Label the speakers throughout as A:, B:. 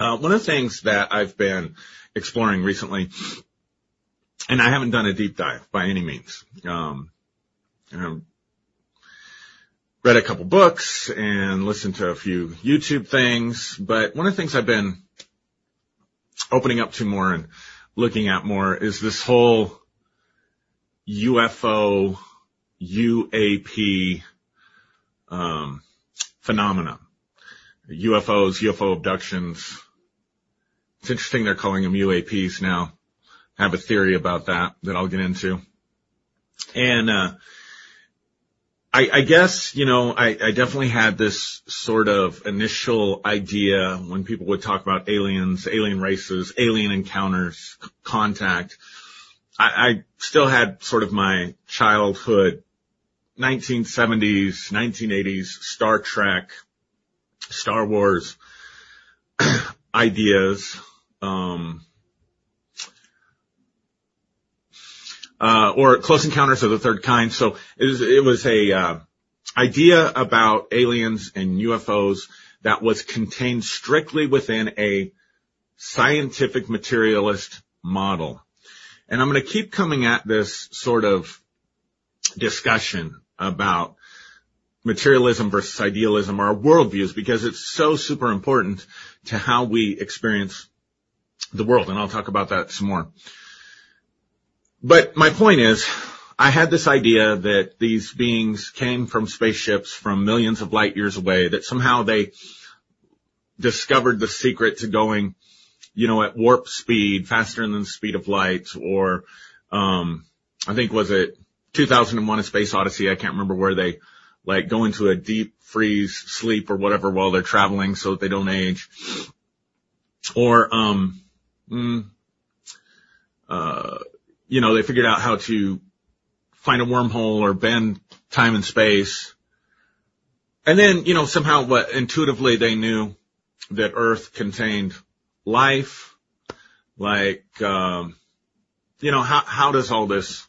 A: Uh, one of the things that I've been exploring recently, and I haven't done a deep dive by any means. Um, read a couple books and listened to a few YouTube things, but one of the things I've been opening up to more and looking at more is this whole UFO, UAP, um, phenomena. UFOs, UFO abductions. It's interesting they're calling them UAPs now. I have a theory about that that I'll get into. And, uh, I, I guess, you know, I, I definitely had this sort of initial idea when people would talk about aliens, alien races, alien encounters, c- contact. I, I still had sort of my childhood 1970s, 1980s Star Trek, Star Wars ideas. Um, uh, or Close Encounters of the Third Kind. So it was, it was a uh, idea about aliens and UFOs that was contained strictly within a scientific materialist model. And I'm going to keep coming at this sort of discussion about materialism versus idealism or our worldviews because it's so super important to how we experience the world. And I'll talk about that some more. But my point is, I had this idea that these beings came from spaceships from millions of light years away, that somehow they discovered the secret to going, you know, at warp speed, faster than the speed of light, or, um, I think was it 2001 A Space Odyssey? I can't remember where they like go into a deep freeze sleep or whatever while they're traveling so that they don't age. Or, um, you know, they figured out how to find a wormhole or bend time and space. And then, you know, somehow what intuitively they knew that Earth contained life, like, um, you know, how, how does all this,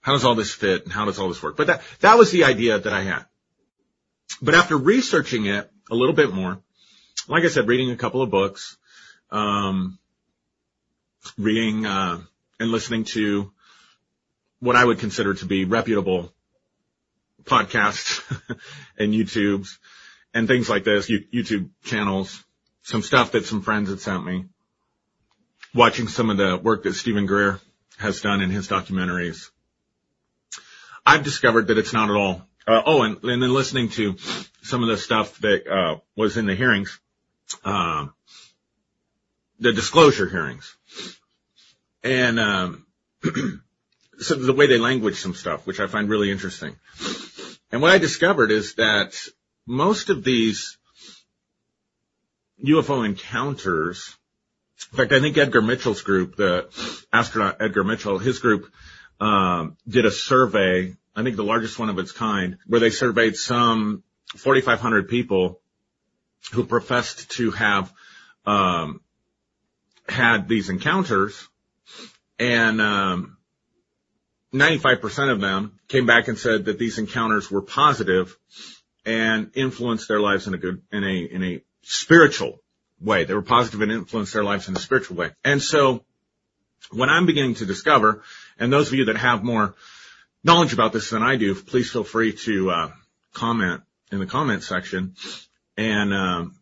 A: how does all this fit and how does all this work? But that, that was the idea that I had. But after researching it a little bit more, like I said, reading a couple of books, um, reading, uh, and listening to what I would consider to be reputable podcasts and YouTubes and things like this, YouTube channels, some stuff that some friends had sent me, watching some of the work that Steven Greer has done in his documentaries. I've discovered that it's not at all. Uh, oh, and, and then listening to some of the stuff that uh, was in the hearings, uh, the disclosure hearings, and um, so the way they language some stuff, which I find really interesting. And what I discovered is that most of these UFO encounters, in fact, I think Edgar Mitchell's group, the astronaut Edgar Mitchell, his group um, did a survey, I think the largest one of its kind, where they surveyed some 4,500 people who professed to have um, had these encounters, and um, 95% of them came back and said that these encounters were positive and influenced their lives in a good, in a, in a spiritual way. They were positive and influenced their lives in a spiritual way. And so what I'm beginning to discover, and those of you that have more knowledge about this than I do, please feel free to, uh, comment in the comment section. And, um,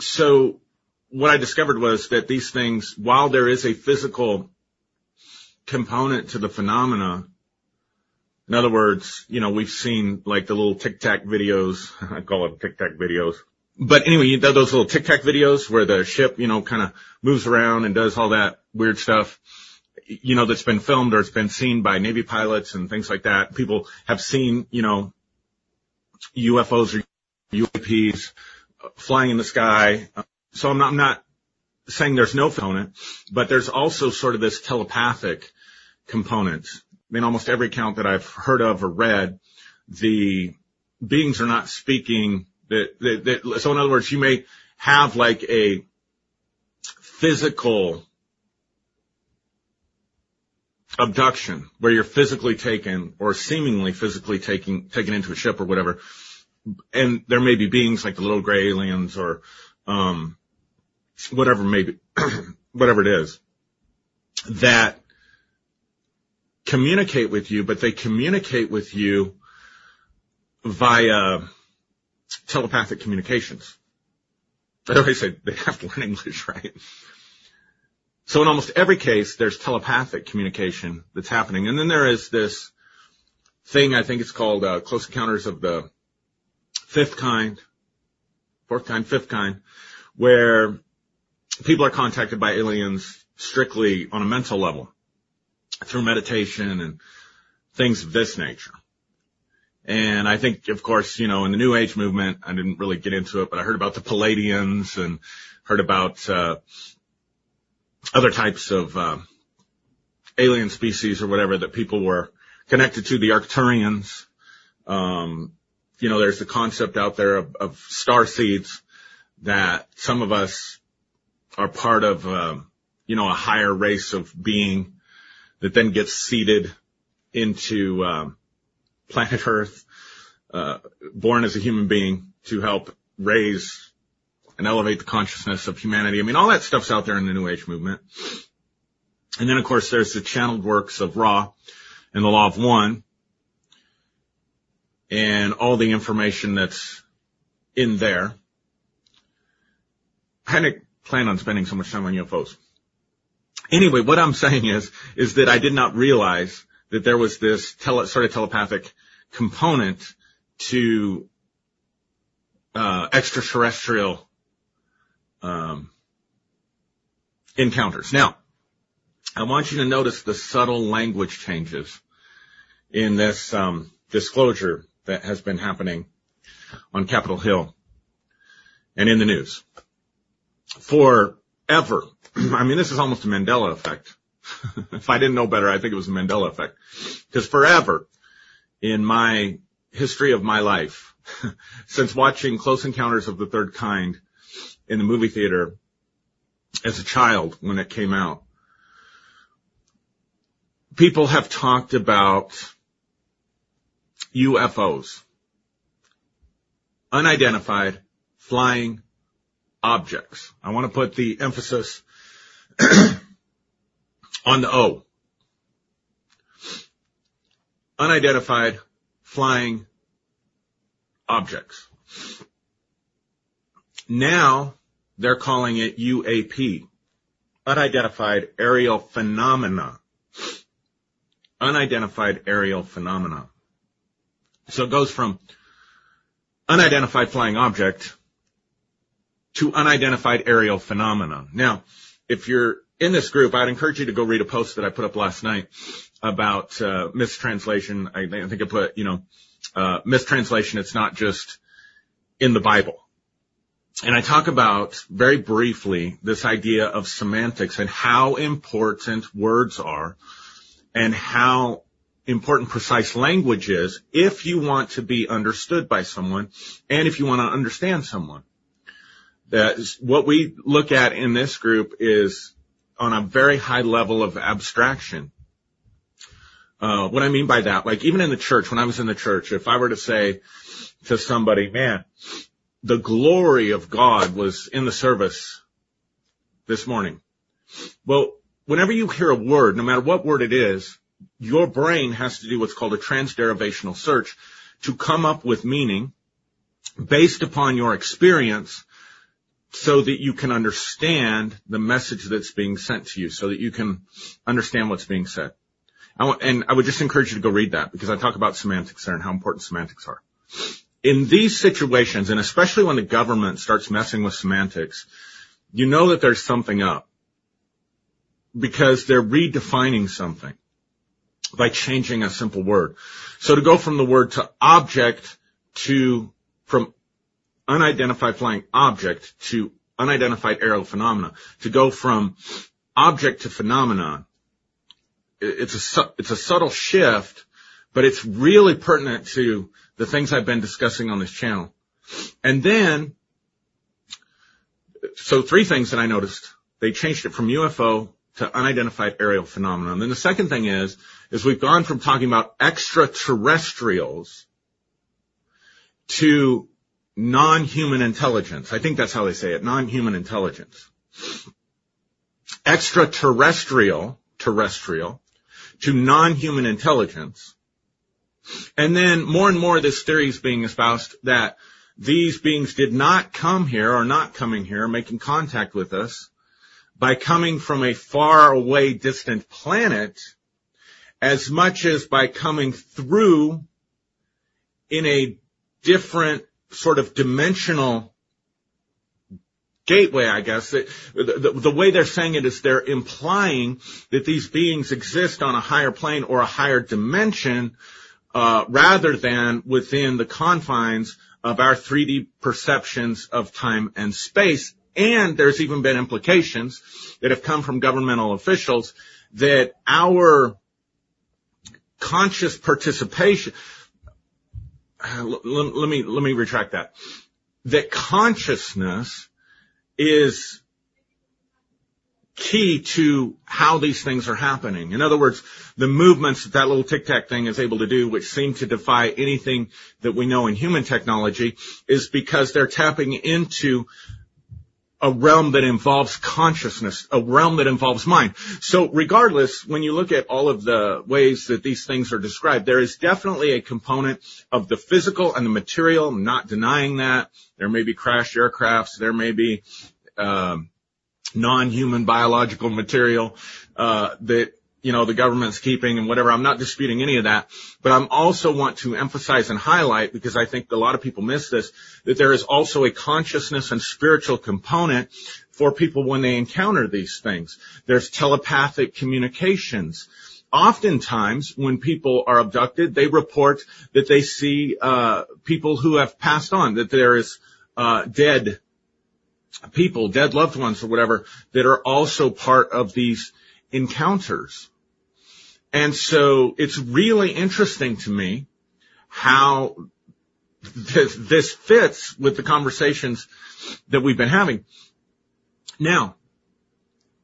A: so what I discovered was that these things, while there is a physical component to the phenomena. In other words, you know, we've seen like the little tic tac videos. I call it tic tac videos. But anyway, those little tic tac videos where the ship, you know, kind of moves around and does all that weird stuff, you know, that's been filmed or it's been seen by Navy pilots and things like that. People have seen, you know, UFOs or UAPs flying in the sky. So I'm not, I'm not saying there's no component, but there's also sort of this telepathic component. I mean, almost every account that I've heard of or read, the beings are not speaking that, that, that, so in other words, you may have like a physical abduction where you're physically taken or seemingly physically taken, taken into a ship or whatever. And there may be beings like the little gray aliens or, um, whatever maybe, whatever it is, that communicate with you, but they communicate with you via telepathic communications. I always say they have to learn English, right? So in almost every case, there's telepathic communication that's happening. And then there is this thing, I think it's called uh, Close Encounters of the Fifth Kind, Fourth Kind, Fifth Kind, where people are contacted by aliens strictly on a mental level through meditation and things of this nature. And I think, of course, you know, in the New Age movement, I didn't really get into it, but I heard about the Pleiadians and heard about uh, other types of uh, alien species or whatever that people were connected to, the Arcturians. Um, you know, there's the concept out there of, of star seeds that some of us are part of, uh, you know, a higher race of being that then gets seeded into um, planet Earth, uh, born as a human being to help raise and elevate the consciousness of humanity. I mean, all that stuff's out there in the New Age movement. And then, of course, there's the channeled works of Ra and the Law of One and all the information that's in there. I hadn't planned on spending so much time on UFOs. Anyway, what I'm saying is, is that I did not realize that there was this tele, sort of telepathic component to uh, extraterrestrial um, encounters. Now, I want you to notice the subtle language changes in this um, disclosure that has been happening on Capitol Hill and in the news. Forever, I mean, this is almost a Mandela effect. if I didn't know better, I think it was a Mandela effect. Because forever, in my history of my life, since watching Close Encounters of the Third Kind in the movie theater as a child when it came out, people have talked about UFOs, unidentified flying objects. I want to put the emphasis on the O. Unidentified flying objects. Now they're calling it UAP, unidentified aerial phenomena. Unidentified aerial phenomena. So it goes from unidentified flying object to unidentified aerial phenomena. Now, if you're in this group, I'd encourage you to go read a post that I put up last night about uh, mistranslation. I, I, think I put, you know, uh, mistranslation. It's not just in the Bible. And I talk about very briefly this idea of semantics and how important words are and how important precise language is if you want to be understood by someone and if you want to understand someone. That what we look at in this group is on a very high level of abstraction. Uh, what I mean by that, like even in the church, when I was in the church, if I were to say to somebody, man, the glory of God was in the service this morning. Well, whenever you hear a word, no matter what word it is, your brain has to do what's called a transderivational search to come up with meaning based upon your experience so that you can understand the message that's being sent to you, so that you can understand what's being said. And I would just encourage you to go read that because I talk about semantics there and how important semantics are. In these situations, and especially when the government starts messing with semantics, you know that there's something up because they're redefining something by changing a simple word. So to go from the word to object to, from unidentified flying object to unidentified aerial phenomena, to go from object to phenomenon, it's a, it's a subtle shift, but it's really pertinent to the things I've been discussing on this channel. And then, so three things that I noticed. They changed it from UFO to unidentified aerial phenomena. And then the second thing is, is we've gone from talking about extraterrestrials to non-human intelligence. I think that's how they say it, non-human intelligence. extraterrestrial, terrestrial, to non-human intelligence. And then more and more this theory is being espoused that these beings did not come here or not coming here, making contact with us by coming from a far away distant planet as much as by coming through in a different sort of dimensional gateway, I guess. The, the, the, way they're saying it is they're implying that these beings exist on a higher plane or a higher dimension, uh, rather than within the confines of our 3D perceptions of time and space. And there's even been implications that have come from governmental officials that our conscious participation, let, me, let me retract that. That consciousness is key to how these things are happening. In other words, the movements that that little tic tac thing is able to do, which seem to defy anything that we know in human technology, is because they're tapping into a realm that involves consciousness, a realm that involves mind. So regardless, when you look at all of the ways that these things are described, there is definitely a component of the physical and the material. I'm not denying that. There may be crashed aircrafts. There may be um, non-human biological material uh, that you know the government's keeping and whatever. I'm not disputing any of that, but I'm also want to emphasize and highlight because I think a lot of people miss this that there is also a consciousness and spiritual component for people when they encounter these things. There's telepathic communications. Oftentimes, when people are abducted, they report that they see uh, people who have passed on, that there is uh, dead people, dead loved ones or whatever, that are also part of these encounters. And so it's really interesting to me how this, this fits with the conversations that we've been having. Now,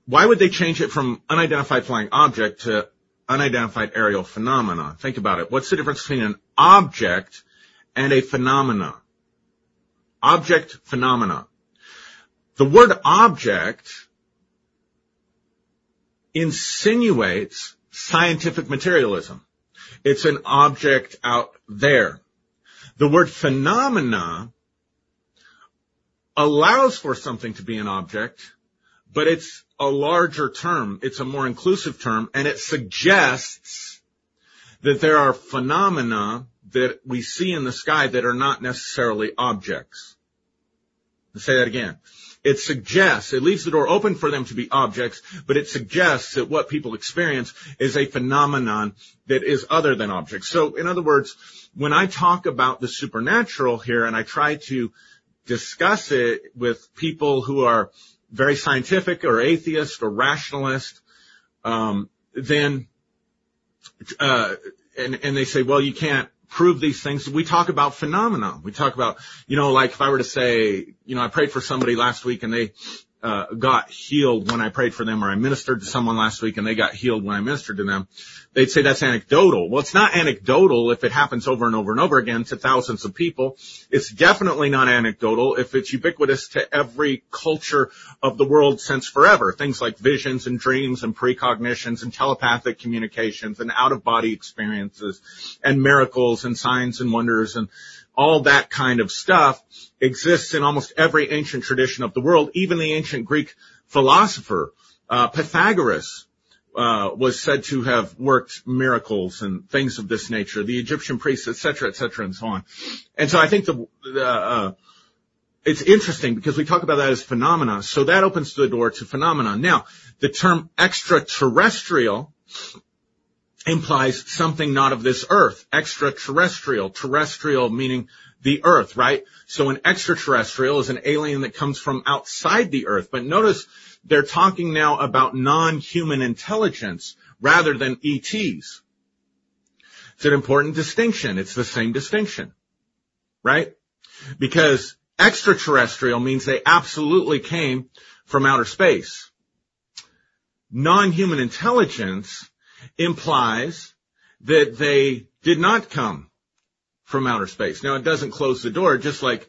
A: why would they change it from unidentified flying object to unidentified aerial phenomena? Think about it. What's the difference between an object and a phenomena? Object phenomena. The word object insinuates scientific materialism. It's an object out there. The word phenomena allows for something to be an object, but it's a larger term. It's a more inclusive term, and it suggests that there are phenomena that we see in the sky that are not necessarily objects. Say that again it suggests, it leaves the door open for them to be objects, but it suggests that what people experience is a phenomenon that is other than objects. So in other words, when I talk about the supernatural here and I try to discuss it with people who are very scientific or atheist or rationalist, um, then, uh, and, and they say, well, you can't prove these things. We talk about phenomena. We talk about, you know, like if I were to say, you know, I prayed for somebody last week and they uh, got healed when I prayed for them, or I ministered to someone last week and they got healed when I ministered to them, they'd say that's anecdotal. Well, it's not anecdotal if it happens over and over and over again to thousands of people. It's definitely not anecdotal if it's ubiquitous to every culture of the world since forever. Things like visions and dreams and precognitions and telepathic communications and out of body experiences and miracles and signs and wonders and all that kind of stuff exists in almost every ancient tradition of the world. Even the ancient Greek philosopher, uh, Pythagoras, uh, was said to have worked miracles and things of this nature. The Egyptian priests, et cetera, et cetera, and so on. And so I think the, the uh, it's interesting because we talk about that as phenomena. So that opens the door to phenomena. Now, the term extraterrestrial implies something not of this earth. Extraterrestrial, terrestrial meaning the earth, right? So an extraterrestrial is an alien that comes from outside the earth. But notice they're talking now about non-human intelligence rather than ETs. It's an important distinction. It's the same distinction, right? Because extraterrestrial means they absolutely came from outer space. Non-human intelligence implies that they did not come from outer space. Now it doesn't close the door, just like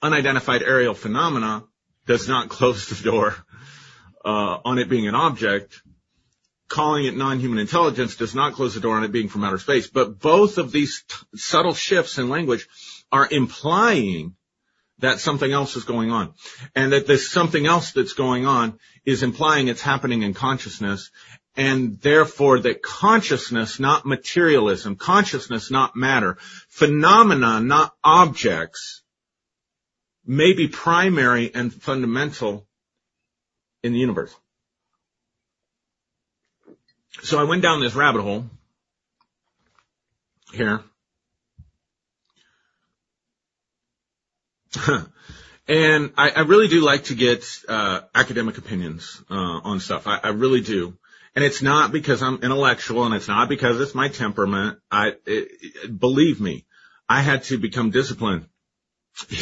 A: unidentified aerial phenomena does not close the door uh, on it being an object. Calling it non-human intelligence does not close the door on it being from outer space. But both of these t- subtle shifts in language are implying that something else is going on. And that this something else that's going on is implying it's happening in consciousness and therefore that consciousness, not materialism, consciousness, not matter, phenomena, not objects, may be primary and fundamental in the universe. So I went down this rabbit hole here. and I, I, really do like to get uh, academic opinions uh, on stuff. I, I really do. And it's not because I'm intellectual and it's not because it's my temperament. I, it, it, believe me, I had to become disciplined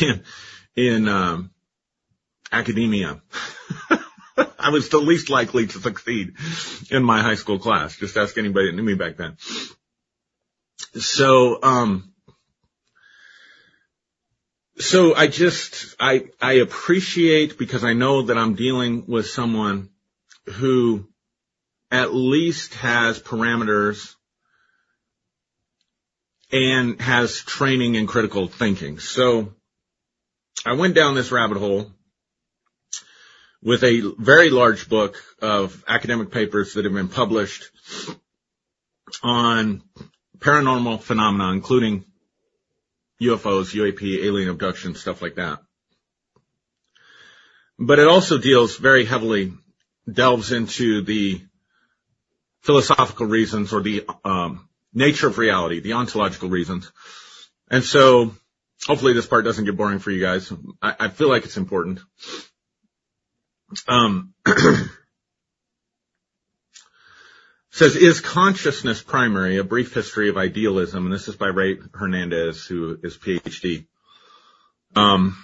A: in, in, um, academia. I was the least likely to succeed in my high school class. Just ask anybody that knew me back then. So, um, so I just, I, I appreciate because I know that I'm dealing with someone who at least has parameters and has training in critical thinking. So I went down this rabbit hole with a very large book of academic papers that have been published on paranormal phenomena, including UFOs, UAP, alien abduction, stuff like that. But it also deals very heavily, delves into the philosophical reasons or the um, nature of reality, the ontological reasons. And so hopefully this part doesn't get boring for you guys. I, I feel like it's important. Um, says, is consciousness primary? A brief history of idealism. And this is by Rey Hernandez, who is PhD. Um,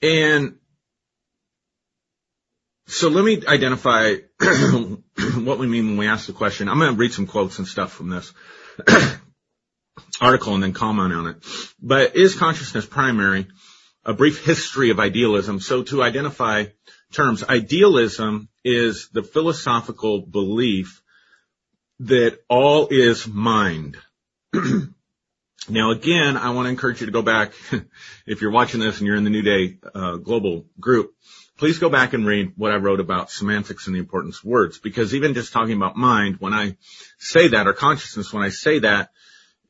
A: and so let me identify what we mean when we ask the question. I'm going to read some quotes and stuff from this article and then comment on it. But is consciousness primary? A brief history of idealism. So to identify terms, idealism is the philosophical belief that all is mind. now again, I want to encourage you to go back, if you're watching this and you're in the New Day uh, global group, please go back and read what I wrote about semantics and the importance of words, because even just talking about mind, when I say that, or consciousness, when I say that,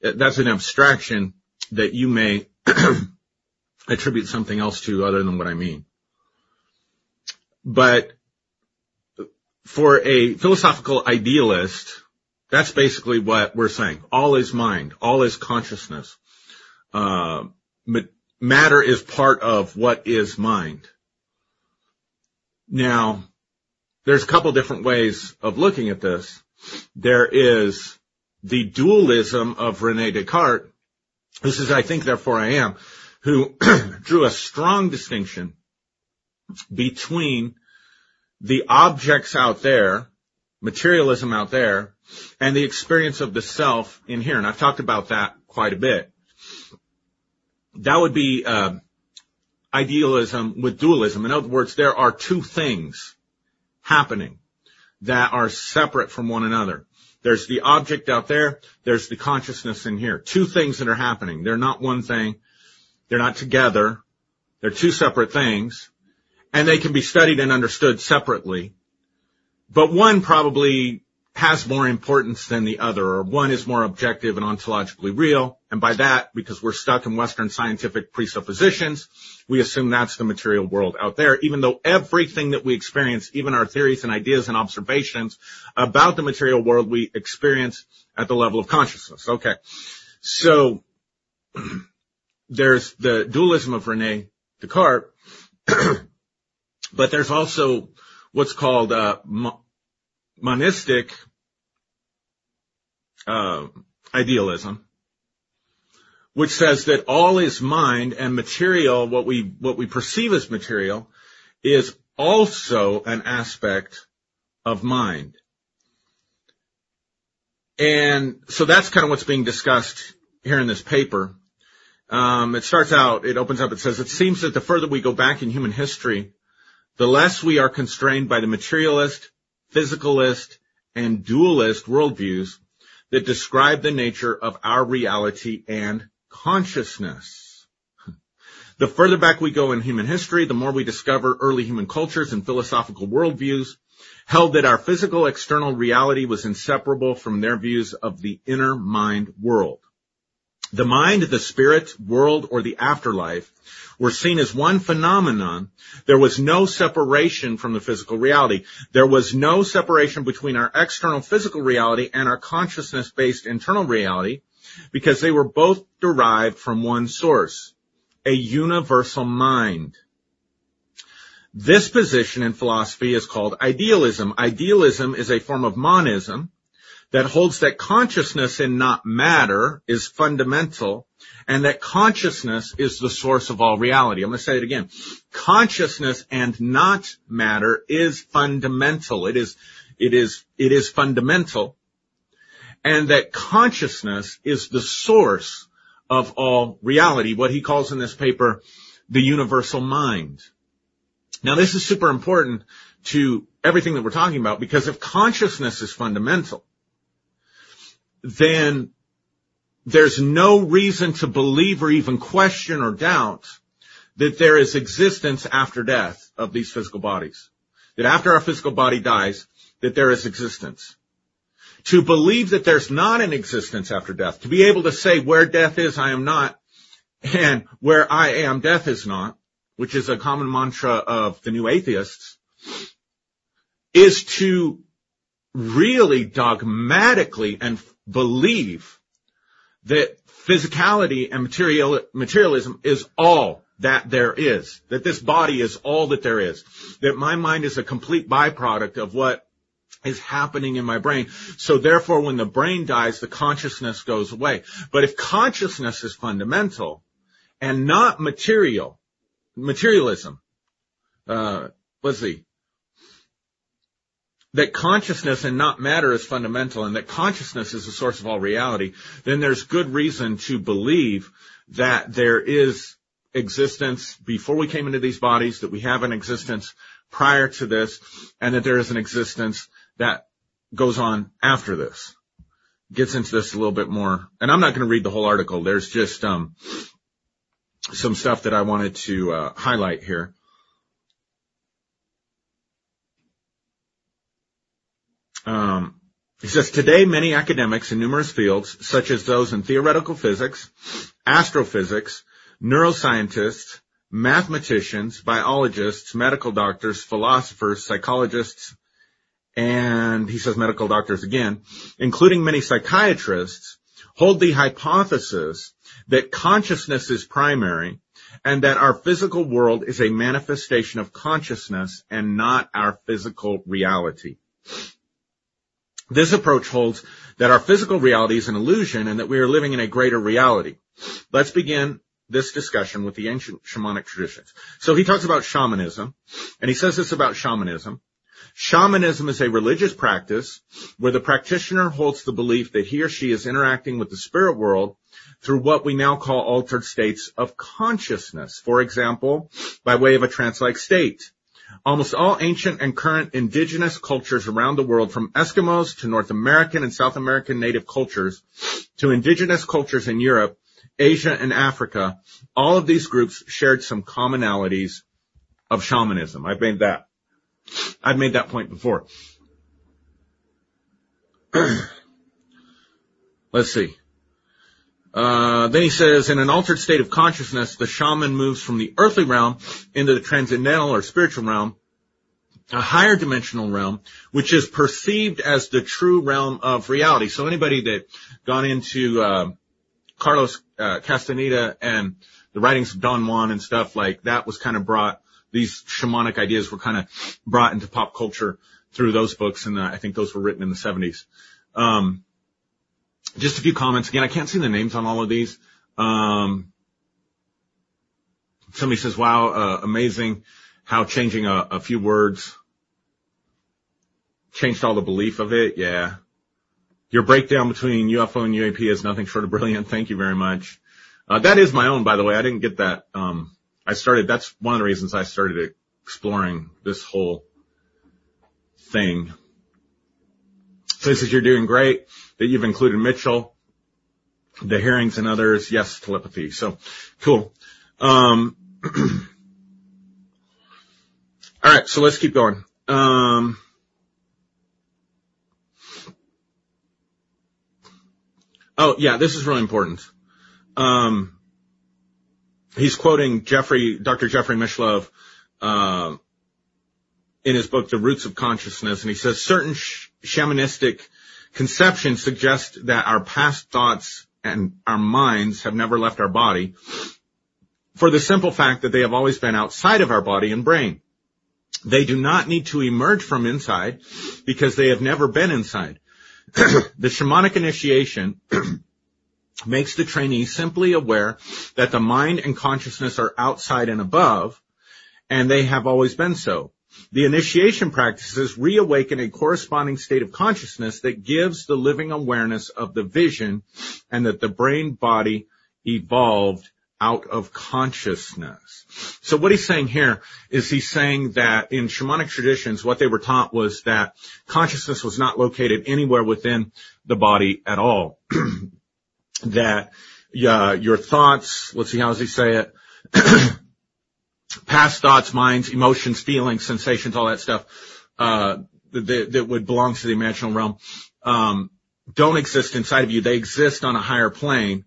A: that's an abstraction that you may attribute something else to other than what I mean. But for a philosophical idealist, that's basically what we're saying. All is mind. All is consciousness. Uh, matter is part of what is mind. Now, there's a couple different ways of looking at this. There is the dualism of Rene Descartes. This is, I think, therefore I am, who drew a strong distinction between the objects out there, materialism out there, and the experience of the self in here. And I've talked about that quite a bit. That would be uh, idealism with dualism. In other words, there are two things happening that are separate from one another. There's the object out there. There's the consciousness in here. Two things that are happening. They're not one thing. They're not together. They're two separate things and they can be studied and understood separately. But one probably has more importance than the other, or one is more objective and ontologically real. And by that, because we're stuck in Western scientific presuppositions, we assume that's the material world out there, even though everything that we experience, even our theories and ideas and observations about the material world, we experience at the level of consciousness. Okay. So there's the dualism of Rene Descartes, but there's also what's called uh, monistic uh, idealism, which says that all is mind and material, what we what we perceive as material, is also an aspect of mind. And so that's kind of what's being discussed here in this paper. Um, it starts out, it opens up, it says, it seems that the further we go back in human history, the less we are constrained by the materialist, physicalist, and dualist worldviews that describe the nature of our reality and consciousness. The further back we go in human history, the more we discover early human cultures and philosophical worldviews held that our physical external reality was inseparable from their views of the inner mind world. The mind, the spirit, world, or the afterlife were seen as one phenomenon. There was no separation from the physical reality. There was no separation between our external physical reality and our consciousness-based internal reality because they were both derived from one source, a universal mind. This position in philosophy is called idealism. Idealism is a form of monism that holds that consciousness and not matter is fundamental and that consciousness is the source of all reality. I'm going to say it again. Consciousness and not matter is fundamental. It is, it is, it is fundamental and that consciousness is the source of all reality, what he calls in this paper the universal mind. Now this is super important to everything that we're talking about because if consciousness is fundamental, then there's no reason to believe or even question or doubt that there is existence after death of these physical bodies. That after our physical body dies, that there is existence. To believe that there's not an existence after death, to be able to say where death is, I am not, and where I am, death is not, which is a common mantra of the new atheists, is to really dogmatically and believe that physicality and material, materialism is all that there is, that this body is all that there is, that my mind is a complete byproduct of what is happening in my brain. So therefore, when the brain dies, the consciousness goes away. But if consciousness is fundamental and not material, materialism, uh, let's see, that consciousness and not matter is fundamental and that consciousness is the source of all reality, then there's good reason to believe that there is existence before we came into these bodies, that we have an existence prior to this, and that there is an existence that goes on after this. Gets into this a little bit more, and I'm not going to read the whole article. There's just um, some stuff that I wanted to uh, highlight here. Um, he says, today many academics in numerous fields, such as those in theoretical physics, astrophysics, neuroscientists, mathematicians, biologists, medical doctors, philosophers, psychologists, and he says medical doctors again, including many psychiatrists, hold the hypothesis that consciousness is primary and that our physical world is a manifestation of consciousness and not our physical reality. This approach holds that our physical reality is an illusion and that we are living in a greater reality. Let's begin this discussion with the ancient shamanic traditions. So he talks about shamanism, and he says this about shamanism. Shamanism is a religious practice where the practitioner holds the belief that he or she is interacting with the spirit world through what we now call altered states of consciousness. For example, by way of a trance-like state. Almost all ancient and current indigenous cultures around the world, from Eskimos to North American and South American native cultures to indigenous cultures in Europe, Asia, and Africa, all of these groups shared some commonalities of shamanism. I've made that. I've made that point before. Let's see. Uh, then he says, in an altered state of consciousness, the shaman moves from the earthly realm into the transcendental or spiritual realm, a higher dimensional realm, which is perceived as the true realm of reality. So anybody that gone into uh, Carlos uh, Castaneda and the writings of Don Juan and stuff like that was kind of brought. These shamanic ideas were kind of brought into pop culture through those books, and uh, I think those were written in the 70s. Um, just a few comments. Again, I can't see the names on all of these. Um, somebody says, wow, uh, amazing how changing a, few words changed all the belief of it. Yeah. Your breakdown between UFO and UAP is nothing short of brilliant. Thank you very much. Uh, that is my own, by the way. I didn't get that. Um, I started, that's one of the reasons I started exploring this whole thing. Says, you're doing great that you've included Mitchell, the hearings and others. Yes, telepathy. So cool. Um, all right. So let's keep going. Um, oh yeah, this is really important. Um, he's quoting Jeffrey, Dr. Jeffrey Mishlove, uh, in his book, The Roots of Consciousness, and he says certain sh- shamanistic conceptions suggest that our past thoughts and our minds have never left our body for the simple fact that they have always been outside of our body and brain. They do not need to emerge from inside because they have never been inside. the shamanic initiation makes the trainee simply aware that the mind and consciousness are outside and above, and they have always been so. The initiation practices reawaken a corresponding state of consciousness that gives the living awareness of the vision and that the brain body evolved out of consciousness. So what he's saying here is he's saying that in shamanic traditions, what they were taught was that consciousness was not located anywhere within the body at all. that uh, your thoughts, let's see, how does he say it? Past thoughts, minds, emotions, feelings, sensations, all that stuff, uh, that, that would belong to the imaginal realm, um, don't exist inside of you. They exist on a higher plane.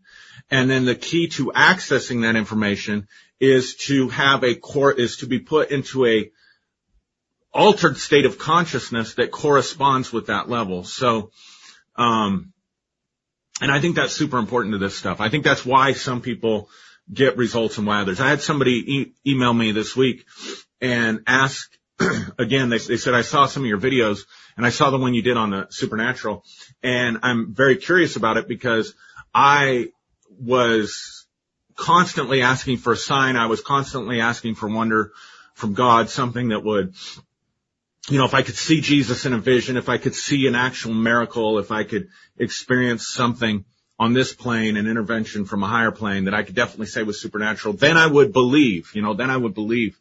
A: And then the key to accessing that information is to have a core, is to be put into a altered state of consciousness that corresponds with that level. So, um, and I think that's super important to this stuff. I think that's why some people get results and why others. I had somebody e- email me this week and ask again, they, they said, I saw some of your videos and I saw the one you did on the supernatural and I'm very curious about it because I was constantly asking for a sign. I was constantly asking for wonder from God, something that would, you know, if I could see Jesus in a vision, if I could see an actual miracle, if I could experience something on this plane, an intervention from a higher plane that I could definitely say was supernatural, then I would believe, you know, then I would believe.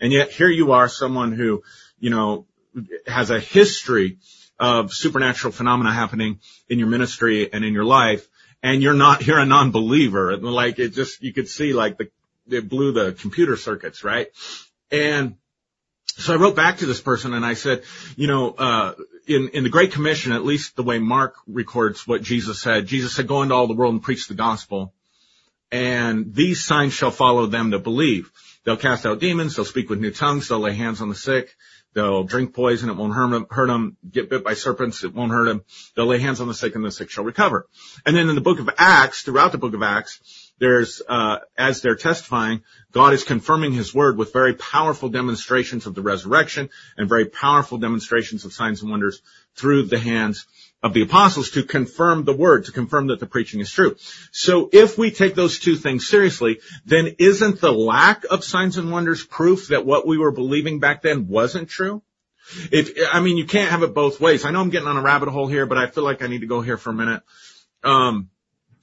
A: And yet here you are, someone who, you know, has a history of supernatural phenomena happening in your ministry and in your life, and you're not, you're a non-believer. Like it just, you could see like the, it blew the computer circuits, right? And so I wrote back to this person and I said, you know, uh, in, in the Great Commission, at least the way Mark records what Jesus said, Jesus said, go into all the world and preach the gospel. And these signs shall follow them that believe. They'll cast out demons. They'll speak with new tongues. They'll lay hands on the sick. They'll drink poison. It won't hurt them, hurt them. Get bit by serpents. It won't hurt them. They'll lay hands on the sick and the sick shall recover. And then in the book of Acts, throughout the book of Acts, there's, uh, as they're testifying, God is confirming his word with very powerful demonstrations of the resurrection and very powerful demonstrations of signs and wonders through the hands of the apostles to confirm the word, to confirm that the preaching is true. So if we take those two things seriously, then isn't the lack of signs and wonders proof that what we were believing back then wasn't true? If, I mean, you can't have it both ways. I know I'm getting on a rabbit hole here, but I feel like I need to go here for a minute. Um,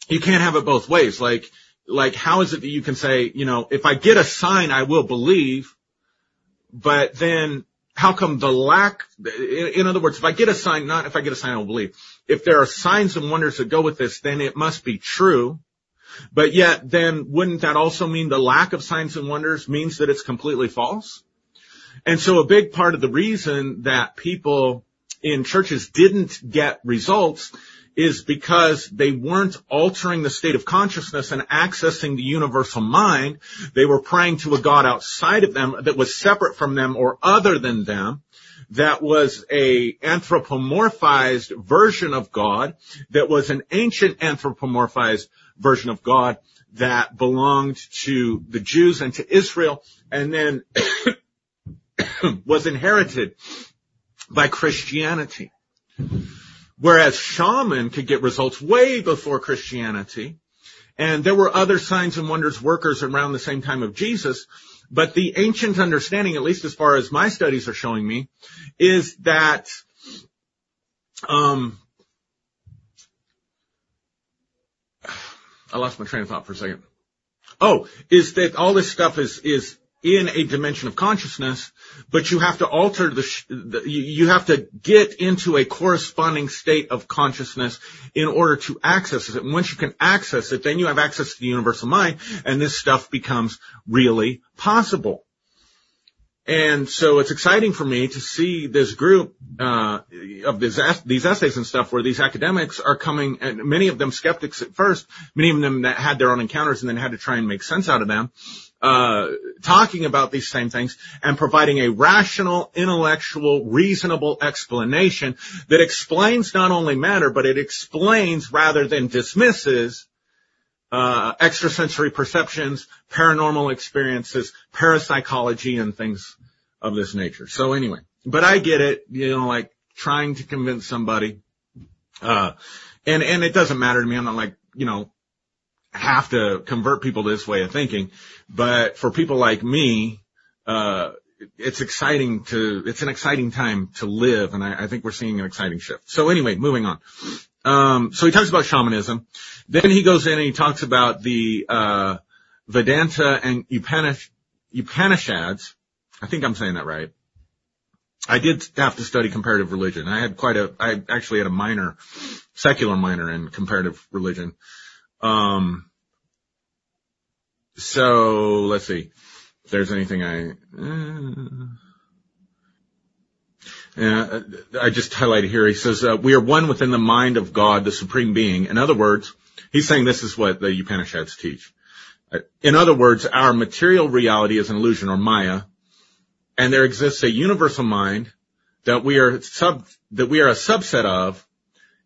A: you can't have it both ways. Like, like how is it that you can say, you know, if I get a sign, I will believe, but then how come the lack, in, other words, if I get a sign, not if I get a sign, I will believe. If there are signs and wonders that go with this, then it must be true. But yet, then wouldn't that also mean the lack of signs and wonders means that it's completely false? And so a big part of the reason that people in churches didn't get results is because they weren't altering the state of consciousness and accessing the universal mind. They were praying to a God outside of them that was separate from them or other than them. That was a anthropomorphized version of God that was an ancient anthropomorphized version of God that belonged to the Jews and to Israel and then was inherited by Christianity. Whereas shaman could get results way before Christianity. And there were other signs and wonders workers around the same time of Jesus. But the ancient understanding, at least as far as my studies are showing me, is that, um, I lost my train of thought for a second. oh, is that all this stuff is, is in a dimension of consciousness, but you have to alter the, you have to get into a corresponding state of consciousness in order to access it. And once you can access it, then you have access to the universal mind, and this stuff becomes really possible. And so it's exciting for me to see this group uh, of this, these essays and stuff where these academics are coming, and many of them skeptics at first, many of them that had their own encounters and then had to try and make sense out of them, uh, talking about these same things and providing a rational, intellectual, reasonable explanation that explains not only matter, but it explains rather than dismisses uh, extrasensory perceptions, paranormal experiences, parapsychology, and things of this nature. So anyway, but I get it, you know, like trying to convince somebody, uh, and, and it doesn't matter to me. I'm not like, you know, have to convert people to this way of thinking. But for people like me, uh, it's exciting to, it's an exciting time to live. And I, I think we're seeing an exciting shift. So anyway, moving on. Um, so he talks about shamanism. Then he goes in and he talks about the, uh, Vedanta and Upanish, Upanishads. I think I'm saying that right. I did have to study comparative religion. I had quite a, I actually had a minor, secular minor in comparative religion. Um, so let's see if there's anything I, uh, I just highlighted here. He says, uh, we are one within the mind of God, the supreme being. In other words, he's saying this is what the Upanishads teach. Uh, in other words, our material reality is an illusion or Maya, and there exists a universal mind that we are sub, that we are a subset of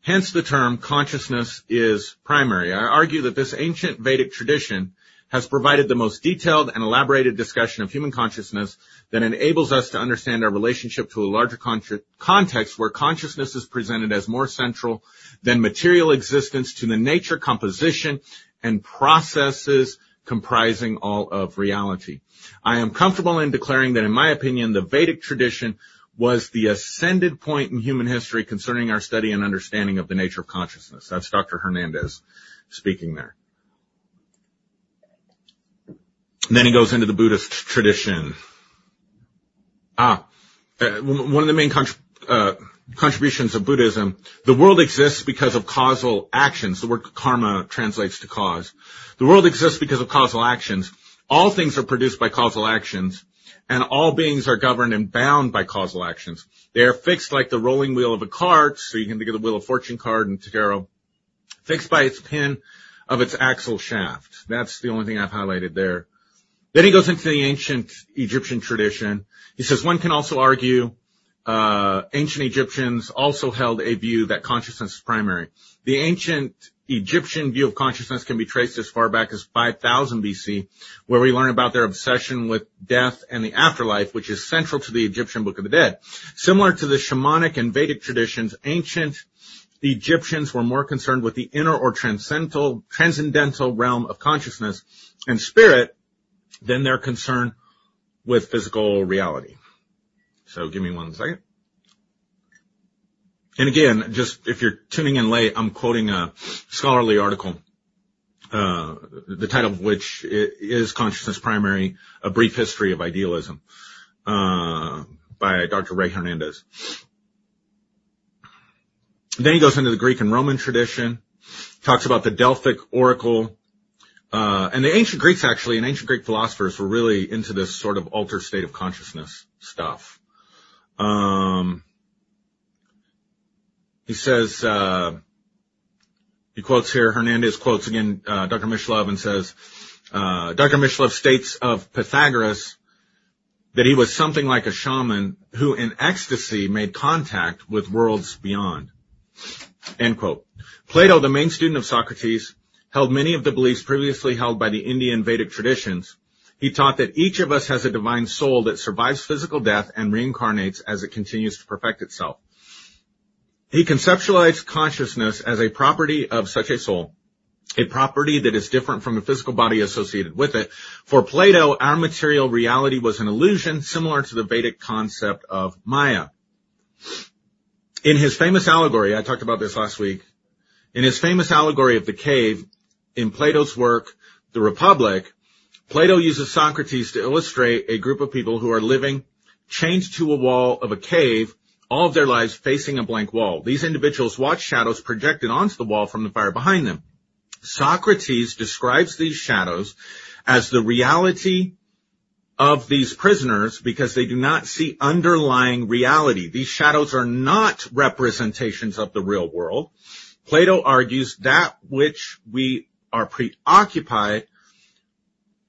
A: Hence the term consciousness is primary. I argue that this ancient Vedic tradition has provided the most detailed and elaborated discussion of human consciousness that enables us to understand our relationship to a larger con- context where consciousness is presented as more central than material existence to the nature, composition, and processes comprising all of reality. I am comfortable in declaring that in my opinion, the Vedic tradition was the ascended point in human history concerning our study and understanding of the nature of consciousness. That's Dr. Hernandez speaking there. And then he goes into the Buddhist tradition. Ah, uh, one of the main uh, contributions of Buddhism, the world exists because of causal actions. The word karma translates to cause. The world exists because of causal actions. All things are produced by causal actions and all beings are governed and bound by causal actions. They are fixed like the rolling wheel of a cart, so you can think of the Wheel of Fortune card in tarot, fixed by its pin of its axle shaft. That's the only thing I've highlighted there. Then he goes into the ancient Egyptian tradition. He says one can also argue uh, ancient Egyptians also held a view that consciousness is primary. The ancient Egyptian view of consciousness can be traced as far back as 5000 BC, where we learn about their obsession with death and the afterlife, which is central to the Egyptian Book of the Dead. Similar to the shamanic and Vedic traditions, ancient Egyptians were more concerned with the inner or transcendental, transcendental realm of consciousness and spirit than their concern with physical reality. So give me one second. And again, just if you're tuning in late, I'm quoting a scholarly article, uh, the title of which is Consciousness Primary, A Brief History of Idealism, uh, by Dr. Rey Hernandez. Then he goes into the Greek and Roman tradition, talks about the Delphic oracle, uh, and the ancient Greeks actually, and ancient Greek philosophers were really into this sort of altered state of consciousness stuff. Um, he says, uh, he quotes here, Hernandez quotes again, uh, Dr. Mishlove and says, uh, Dr. Mishlove states of Pythagoras that he was something like a shaman who in ecstasy made contact with worlds beyond. End quote. Plato, the main student of Socrates, held many of the beliefs previously held by the Indian Vedic traditions. He taught that each of us has a divine soul that survives physical death and reincarnates as it continues to perfect itself. He conceptualized consciousness as a property of such a soul, a property that is different from the physical body associated with it. For Plato, our material reality was an illusion similar to the Vedic concept of Maya. In his famous allegory, I talked about this last week, in his famous allegory of the cave, in Plato's work, The Republic, Plato uses Socrates to illustrate a group of people who are living chained to a wall of a cave all of their lives facing a blank wall. These individuals watch shadows projected onto the wall from the fire behind them. Socrates describes these shadows as the reality of these prisoners because they do not see underlying reality. These shadows are not representations of the real world. Plato argues that which we are preoccupied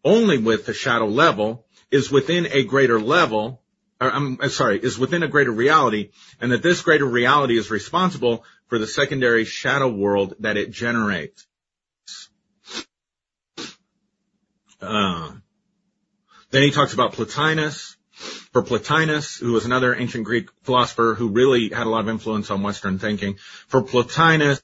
A: only with the shadow level is within a greater level, I'm sorry, is within a greater reality, and that this greater reality is responsible for the secondary shadow world that it generates. Uh, then he talks about Plotinus. For Plotinus, who was another ancient Greek philosopher who really had a lot of influence on Western thinking, for Plotinus,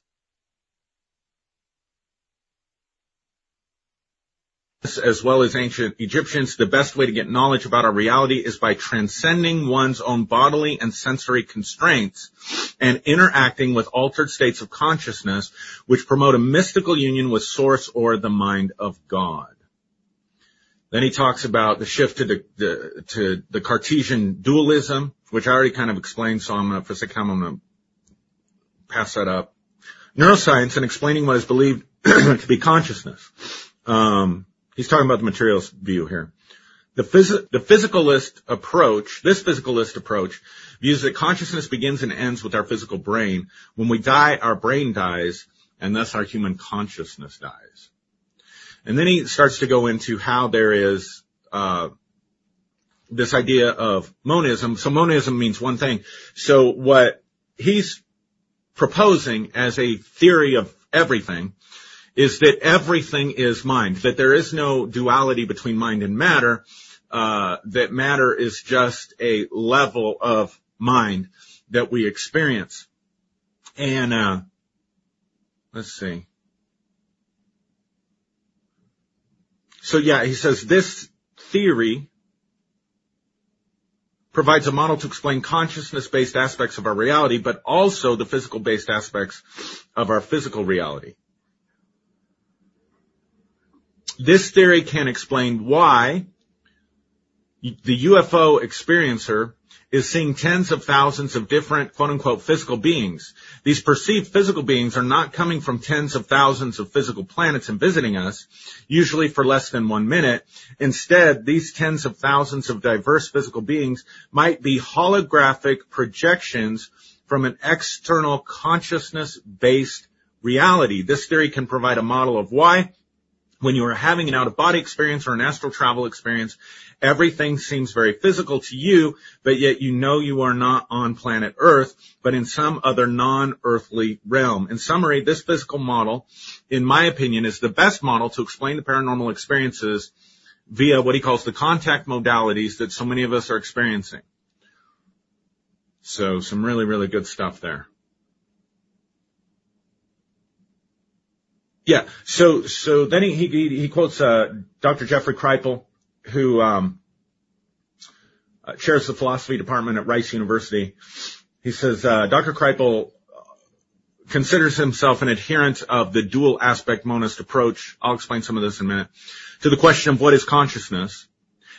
A: as well as ancient Egyptians, the best way to get knowledge about our reality is by transcending one's own bodily and sensory constraints and interacting with altered states of consciousness which promote a mystical union with source or the mind of God. Then he talks about the shift to the, the to the Cartesian dualism, which I already kind of explained, so I'm gonna, for gonna pass that up. Neuroscience and explaining what is believed to be consciousness. Um, He's talking about the materials view here. The, phys- the physicalist approach, this physicalist approach, views that consciousness begins and ends with our physical brain. When we die, our brain dies, and thus our human consciousness dies. And then he starts to go into how there is uh, this idea of monism. So monism means one thing. So what he's proposing as a theory of everything is that everything is mind, that there is no duality between mind and matter, uh, that matter is just a level of mind that we experience. And uh, let's see. So yeah, he says this theory provides a model to explain consciousness-based aspects of our reality, but also the physical-based aspects of our physical reality. This theory can explain why the UFO experiencer is seeing tens of thousands of different quote unquote physical beings. These perceived physical beings are not coming from tens of thousands of physical planets and visiting us, usually for less than one minute. Instead, these tens of thousands of diverse physical beings might be holographic projections from an external consciousness based reality. This theory can provide a model of why when you are having an out of body experience or an astral travel experience, everything seems very physical to you, but yet you know you are not on planet Earth, but in some other non-earthly realm. In summary, this physical model, in my opinion, is the best model to explain the paranormal experiences via what he calls the contact modalities that so many of us are experiencing. So some really, really good stuff there. Yeah. So, so then he, he, he quotes, uh, Dr. Jeffrey Kripal, who, um, uh, chairs the philosophy department at Rice University. He says, uh, Dr. Kripal considers himself an adherent of the dual aspect monist approach. I'll explain some of this in a minute to the question of what is consciousness.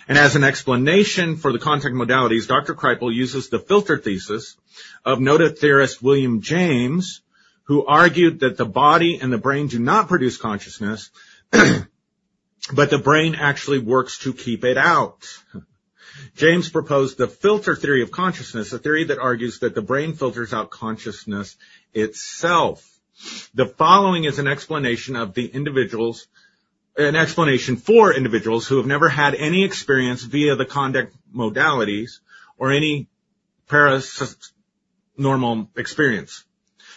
A: And as an explanation for the contact modalities, Dr. Kripal uses the filter thesis of noted theorist William James, who argued that the body and the brain do not produce consciousness, but the brain actually works to keep it out. James proposed the filter theory of consciousness, a theory that argues that the brain filters out consciousness itself. The following is an explanation of the individuals, an explanation for individuals who have never had any experience via the contact modalities or any paranormal experience.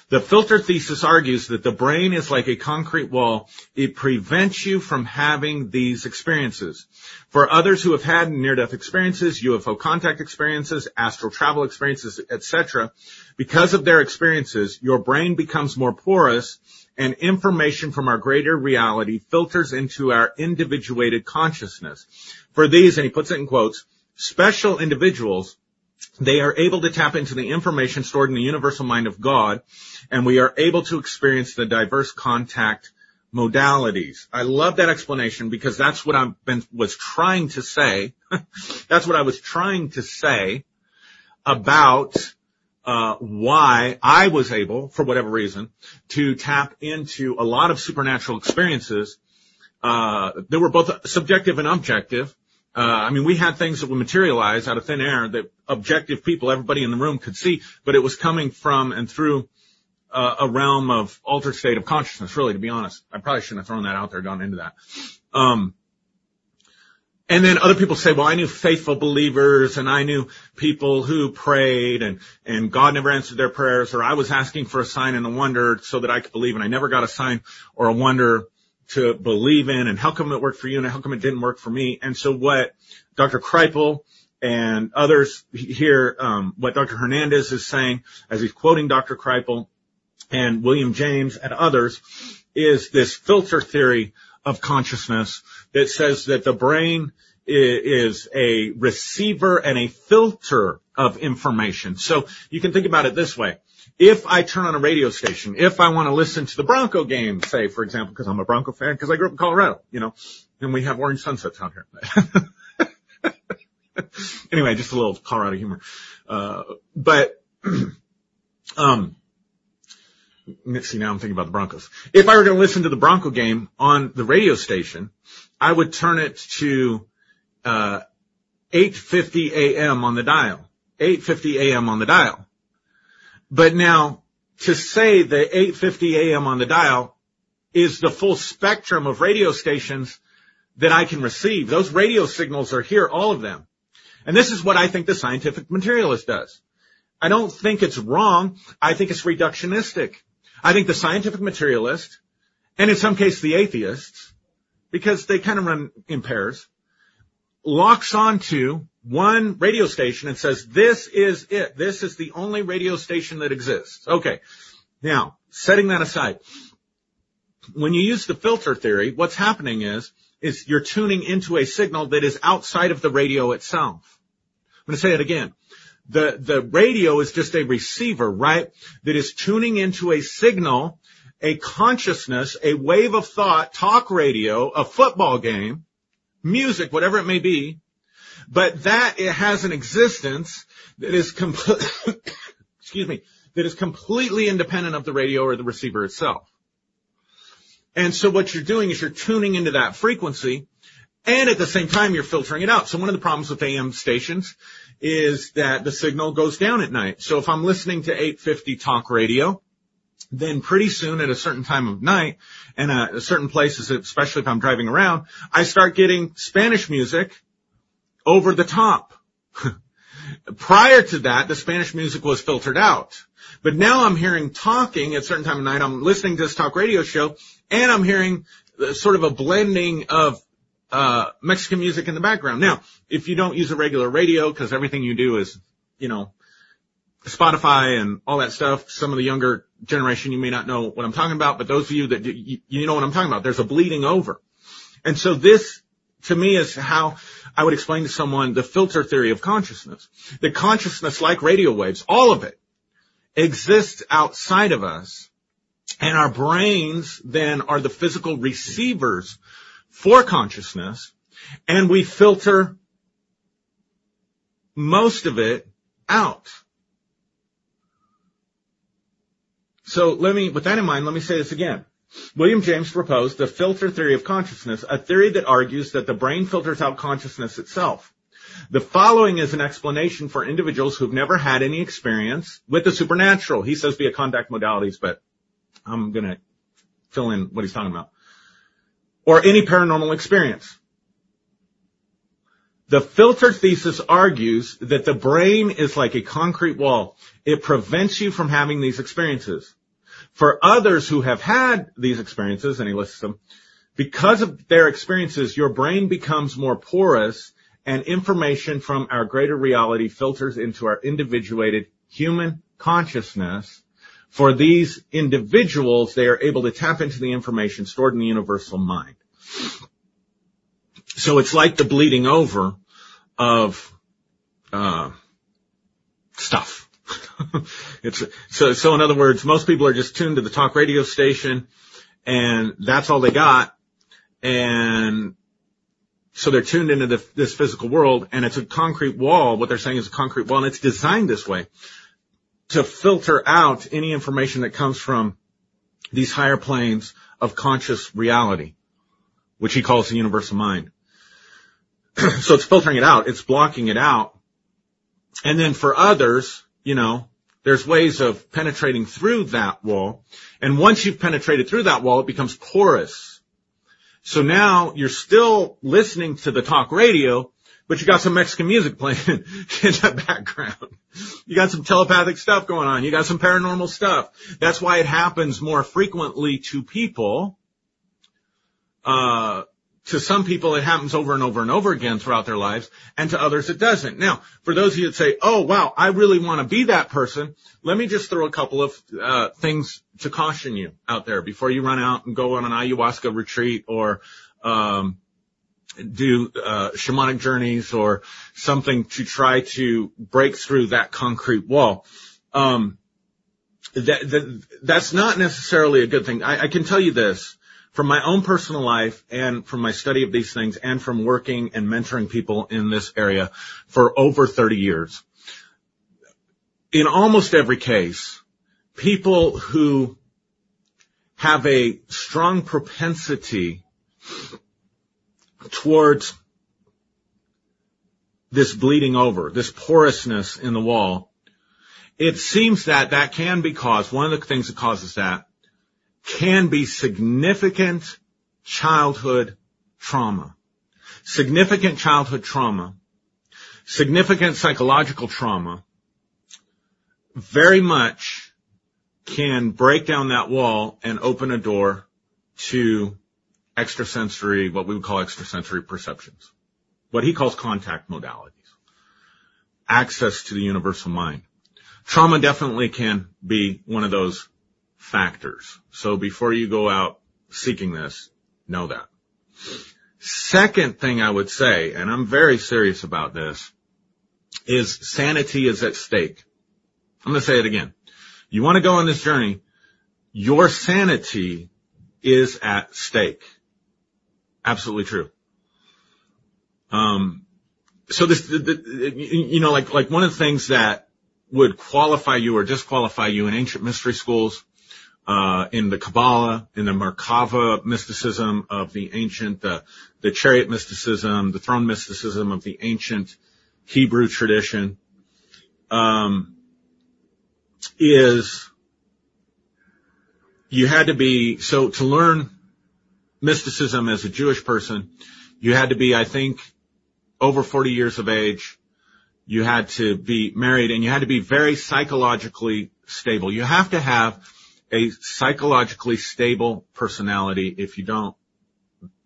A: The filter thesis argues that the brain is like a concrete wall. It prevents you from having these experiences. For others who have had near-death experiences, UFO contact experiences, astral travel experiences, etc., because of their experiences, your brain becomes more porous and information from our greater reality filters into our individuated consciousness. For these, and he puts it in quotes, special individuals they are able to tap into the information stored in the universal mind of God, and we are able to experience the diverse contact modalities. I love that explanation because that's what I've been, was trying to say. that's what I was trying to say about, uh, why I was able, for whatever reason, to tap into a lot of supernatural experiences, uh, that were both subjective and objective. Uh, I mean, we had things that would materialize out of thin air that objective people, everybody in the room could see, but it was coming from and through uh, a realm of altered state of consciousness, really, to be honest. I probably shouldn't have thrown that out there, gone into that. Um, and then other people say, well, I knew faithful believers and I knew people who prayed and, and God never answered their prayers or I was asking for a sign and a wonder so that I could believe and I never got a sign or a wonder to believe in and how come it worked for you and how come it didn't work for me. And so what Dr. Kripal and others here, um, what Dr. Hernandez is saying as he's quoting Dr. Kripal and William James and others is this filter theory of consciousness that says that the brain is a receiver and a filter of information. So you can think about it this way. If I turn on a radio station, if I want to listen to the Bronco game, say, for example, because I'm a Bronco fan, because I grew up in Colorado, you know, and we have orange sunsets out here. anyway, just a little Colorado humor. Uh, but, um, see now I'm thinking about the Broncos. If I were going to listen to the Bronco game on the radio station, I would turn it to, uh, 8.50 a.m. on the dial. 8.50 a.m. on the dial. But now, to say that 8.50 a.m. on the dial is the full spectrum of radio stations that I can receive. Those radio signals are here, all of them. And this is what I think the scientific materialist does. I don't think it's wrong. I think it's reductionistic. I think the scientific materialist, and in some cases the atheists, because they kind of run in pairs, locks onto one radio station and says, this is it. This is the only radio station that exists. Okay. Now, setting that aside, when you use the filter theory, what's happening is, is you're tuning into a signal that is outside of the radio itself. I'm going to say it again. The, the radio is just a receiver, right? That is tuning into a signal, a consciousness, a wave of thought, talk radio, a football game, music, whatever it may be, but that it has an existence that is complete, excuse me, that is completely independent of the radio or the receiver itself. And so what you're doing is you're tuning into that frequency and at the same time you're filtering it out. So one of the problems with AM stations is that the signal goes down at night. So if I'm listening to 850 talk radio, then pretty soon at a certain time of night and uh, certain places, especially if I'm driving around, I start getting Spanish music over the top. Prior to that, the Spanish music was filtered out. But now I'm hearing talking at a certain time of night. I'm listening to this talk radio show and I'm hearing sort of a blending of uh, Mexican music in the background. Now, if you don't use a regular radio, because everything you do is, you know, Spotify and all that stuff, some of the younger generation, you may not know what I'm talking about, but those of you that do, you, you know what I'm talking about. There's a bleeding over. And so this, to me, is how I would explain to someone the filter theory of consciousness. The consciousness, like radio waves, all of it, exists outside of us, and our brains then are the physical receivers for consciousness, and we filter most of it out. So let me, with that in mind, let me say this again. William James proposed the filter theory of consciousness, a theory that argues that the brain filters out consciousness itself. The following is an explanation for individuals who've never had any experience with the supernatural. He says via contact modalities, but I'm gonna fill in what he's talking about or any paranormal experience. The filter thesis argues that the brain is like a concrete wall. It prevents you from having these experiences. For others who have had these experiences, and he lists them, because of their experiences, your brain becomes more porous and information from our greater reality filters into our individuated human consciousness for these individuals, they are able to tap into the information stored in the universal mind. So it's like the bleeding over of uh, stuff. it's so so. In other words, most people are just tuned to the talk radio station, and that's all they got. And so they're tuned into the, this physical world and it's a concrete wall. What they're saying is a concrete wall and it's designed this way to filter out any information that comes from these higher planes of conscious reality, which he calls the universal mind. so it's filtering it out. It's blocking it out. And then for others, you know, there's ways of penetrating through that wall. And once you've penetrated through that wall, it becomes porous. So now you're still listening to the talk radio, but you got some Mexican music playing in the background. You got some telepathic stuff going on. You got some paranormal stuff. That's why it happens more frequently to people, uh, to some people it happens over and over and over again throughout their lives and to others it doesn't. Now, for those of you that say, oh wow, I really want to be that person, let me just throw a couple of uh, things to caution you out there before you run out and go on an ayahuasca retreat or um, do uh, shamanic journeys or something to try to break through that concrete wall. Um, that, that, that's not necessarily a good thing. I, I can tell you this from my own personal life and from my study of these things and from working and mentoring people in this area for over 30 years. In almost every case, people who have a strong propensity towards this bleeding over, this porousness in the wall, it seems that that can be caused, one of the things that causes that can be significant childhood trauma. Significant childhood trauma, significant psychological trauma, very much can break down that wall and open a door to extrasensory, what we would call extrasensory perceptions. What he calls contact modalities. Access to the universal mind. Trauma definitely can be one of those factors. So before you go out seeking this, know that. Second thing I would say, and I'm very serious about this, is sanity is at stake. I'm going to say it again. You want to go on this journey, your sanity is at stake. Absolutely true. Um, so this, the, the, you know, like, like one of the things that would qualify you or disqualify you in ancient mystery schools in the Kabbalah, in the Merkava mysticism of the ancient, the, the chariot mysticism, the throne mysticism of the ancient Hebrew tradition, um, is you had to be, so to learn mysticism as a Jewish person, you had to be, I think, over 40 years of age. You had to be married and you had to be very psychologically stable. You have to have a psychologically stable personality. If you don't,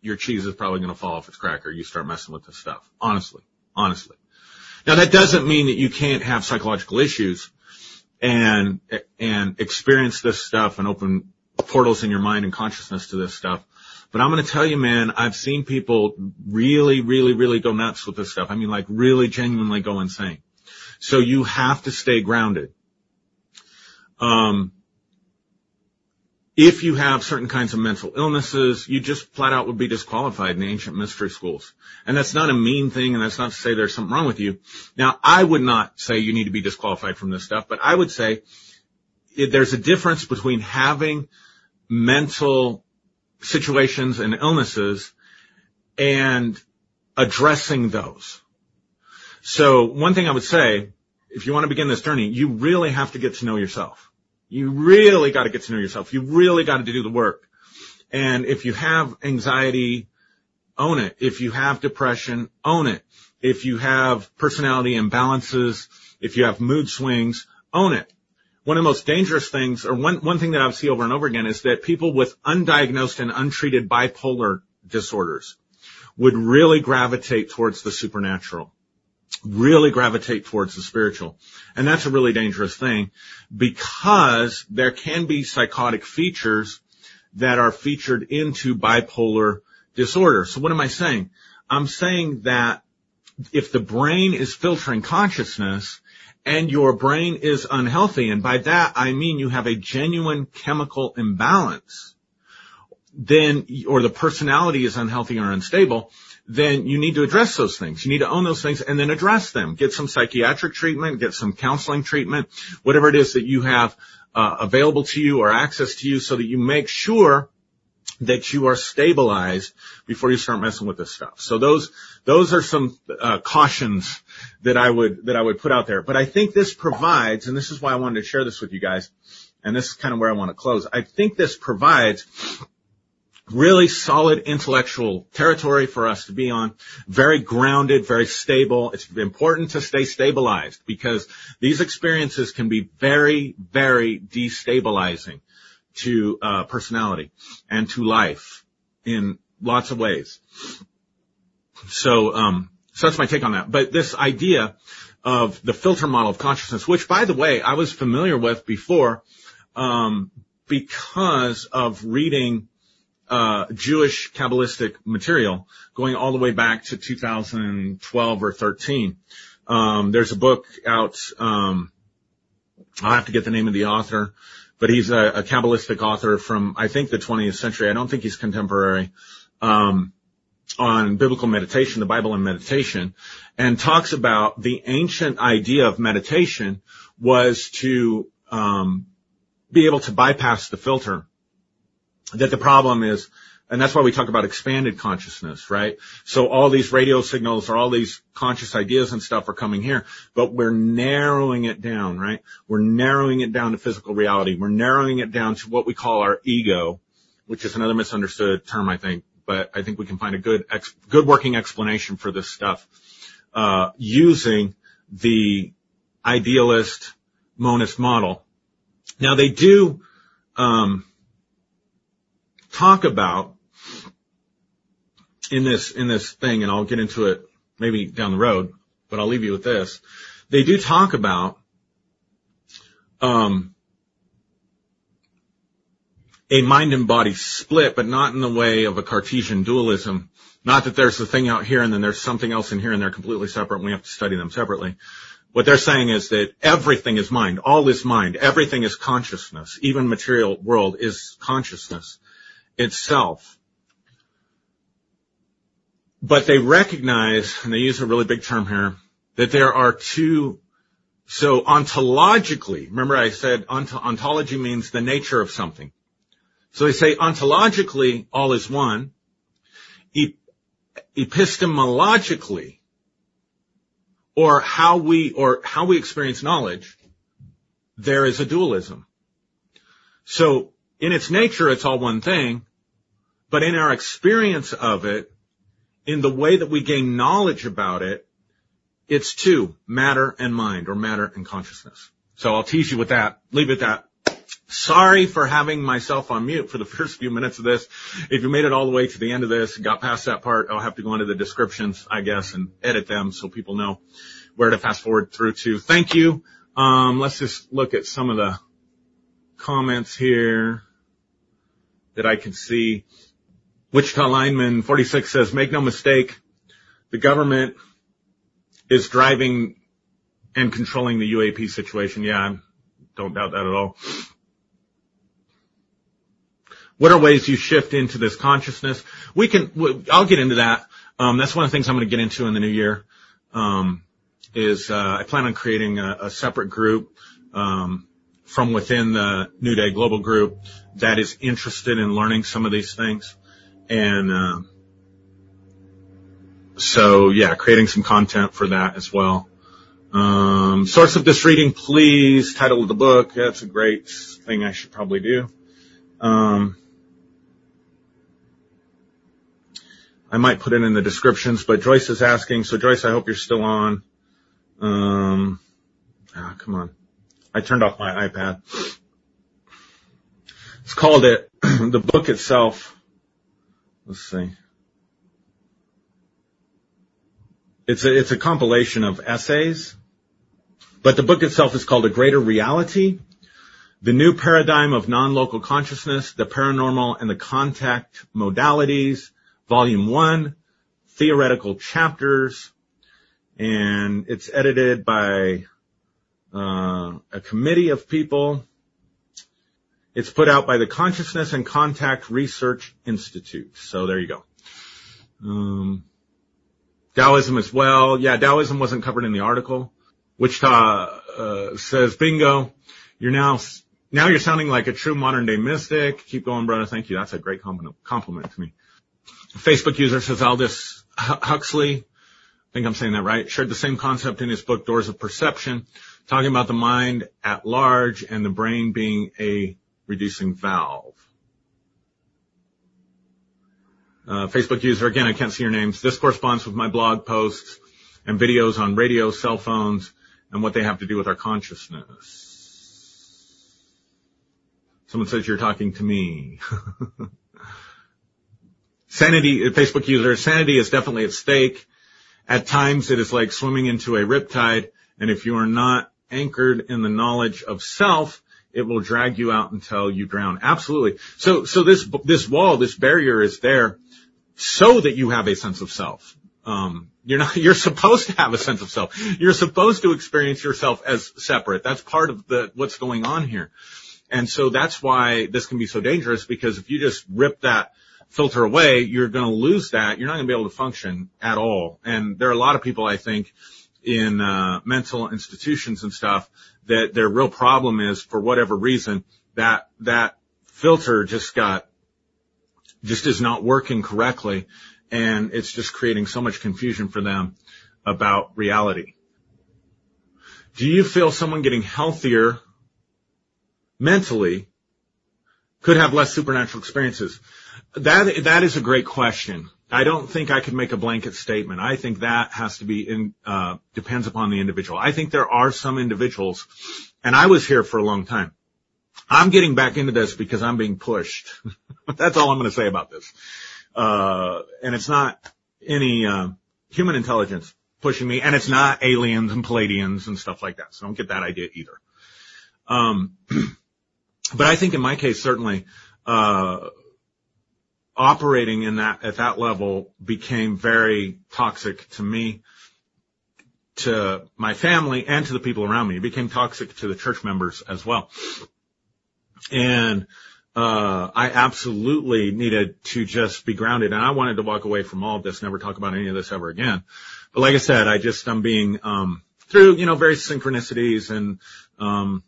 A: your cheese is probably going to fall off its cracker. You start messing with this stuff. Honestly, honestly. Now that doesn't mean that you can't have psychological issues and, and experience this stuff and open portals in your mind and consciousness to this stuff. But I'm going to tell you, man, I've seen people really, really, really go nuts with this stuff. I mean, like really genuinely go insane. So you have to stay grounded. Um, if you have certain kinds of mental illnesses, you just flat out would be disqualified in the ancient mystery schools. And that's not a mean thing, and that's not to say there's something wrong with you. Now, I would not say you need to be disqualified from this stuff, but I would say there's a difference between having mental situations and illnesses and addressing those. So one thing I would say, if you want to begin this journey, you really have to get to know yourself. You really got to get to know yourself. You really got to do the work. And if you have anxiety, own it. If you have depression, own it. If you have personality imbalances, if you have mood swings, own it. One of the most dangerous things, or one, one thing that I see over and over again is that people with undiagnosed and untreated bipolar disorders would really gravitate towards the supernatural really gravitate towards the spiritual. And that's a really dangerous thing because there can be psychotic features that are featured into bipolar disorder. So what am I saying? I'm saying that if the brain is filtering consciousness and your brain is unhealthy, and by that I mean you have a genuine chemical imbalance, then, or the personality is unhealthy or unstable, then you need to address those things. You need to own those things and then address them. Get some psychiatric treatment, get some counseling treatment, whatever it is that you have uh, available to you or access to you so that you make sure that you are stabilized before you start messing with this stuff. So those those are some uh, cautions that I would that I would put out there. But I think this provides, and this is why I wanted to share this with you guys, and this is kind of where I want to close. I think this provides really solid intellectual territory for us to be on. Very grounded, very stable. It's important to stay stabilized because these experiences can be very, very destabilizing to uh, personality and to life in lots of ways. So, um, so that's my take on that. But this idea of the filter model of consciousness, which by the way, I was familiar with before, um, because of reading Jewish Kabbalistic material going all the way back to 2012 or 13. Um, there's a book out. Um, I'll have to get the name of the author, but he's a, a Kabbalistic author from I think the 20th century. I don't think he's contemporary. Um, on biblical meditation, the Bible and meditation, and talks about the ancient idea of meditation was to um, be able to bypass the filter that the problem is, and that's why we talk about expanded consciousness, right? So all these radio signals or all these conscious ideas and stuff are coming here, but we're narrowing it down, right? We're narrowing it down to physical reality. We're narrowing it down to what we call our ego, which is another misunderstood term, I think, but I think we can find a good, ex- good working explanation for this stuff, uh, using the idealist monist model. Now they do, um, talk about in this, in this thing, and I'll get into it maybe down the road, but I'll leave you with this. They do talk about, um, a mind and body split, but not in the way of a Cartesian dualism. Not that there's a thing out here and then there's something else in here and they're completely separate and we have to study them separately. What they're saying is that everything is mind. All is mind. Everything is consciousness. Even material world is consciousness itself. But they recognize, and they use a really big term here, that there are two, so ontologically, remember I said ont- ontology means the nature of something. So they say ontologically all is one. Epistemologically, or how we, or how we experience knowledge, there is a dualism. So in its nature, it's all one thing, but in our experience of it, in the way that we gain knowledge about it, it's two, matter and mind, or matter and consciousness. So I'll tease you with that. Leave it at that. Sorry for having myself on mute for the first few minutes of this. If you made it all the way to the end of this, got past that part, I'll have to go into the descriptions, I guess, and edit them so people know where to fast forward through to. Thank you. Um, let's just look at some of the comments here that I can see. Wichita lineman 46 says, make no mistake, the government is driving and controlling the UAP situation. Yeah, I don't doubt that at all. What are ways you shift into this consciousness? We can, I'll get into that. Um, that's one of the things I'm going to get into in the new year. Um, is, uh, I plan on creating a, a separate group, um, from within the New Day Global Group that is interested in learning some of these things. And, uh, so yeah, creating some content for that as well. Um, source of this reading, please. Title of the book. That's a great thing I should probably do. Um, I might put it in the descriptions, but Joyce is asking. So Joyce, I hope you're still on. Um, ah, come on. I turned off my iPad. It's called it, the book itself. Let's see. It's a, it's a compilation of essays, but the book itself is called A Greater Reality, The New Paradigm of Non-Local Consciousness, the Paranormal and the Contact Modalities, Volume 1, Theoretical Chapters, and it's edited by uh, a committee of people. It's put out by the Consciousness and Contact Research Institute. So there you go. Um, Taoism as well. Yeah, Taoism wasn't covered in the article. Wichita uh, says, bingo, you're now, now you're sounding like a true modern day mystic. Keep going, brother. Thank you. That's a great compliment, compliment to me. Facebook user says Aldous Huxley, I think I'm saying that right, shared the same concept in his book Doors of Perception, talking about the mind at large and the brain being a reducing valve. Uh, Facebook user, again, I can't see your names. This corresponds with my blog posts and videos on radio, cell phones, and what they have to do with our consciousness. Someone says you're talking to me. sanity, Facebook user, sanity is definitely at stake. At times it is like swimming into a riptide, and if you are not anchored in the knowledge of self, it will drag you out until you drown. Absolutely. So, so this, this wall, this barrier is there so that you have a sense of self. Um, you're not, you're supposed to have a sense of self. You're supposed to experience yourself as separate. That's part of the, what's going on here. And so that's why this can be so dangerous because if you just rip that filter away, you're going to lose that. You're not going to be able to function at all. And there are a lot of people, I think, in, uh, mental institutions and stuff that their real problem is for whatever reason that, that filter just got just is not working correctly. And it's just creating so much confusion for them about reality. Do you feel someone getting healthier mentally could have less supernatural experiences? That, that is a great question. I don't think I could make a blanket statement. I think that has to be in, uh, depends upon the individual. I think there are some individuals, and I was here for a long time. I'm getting back into this because I'm being pushed. That's all I'm going to say about this. Uh, and it's not any, uh, human intelligence pushing me and it's not aliens and Pleiadians and stuff like that. So don't get that idea either. Um, but I think in my case, certainly, uh, operating in that, at that level became very toxic to me, to my family and to the people around me. It became toxic to the church members as well. And, uh, I absolutely needed to just be grounded and I wanted to walk away from all of this, never talk about any of this ever again. But like I said, I just, I'm being, um, through, you know, various synchronicities and, um,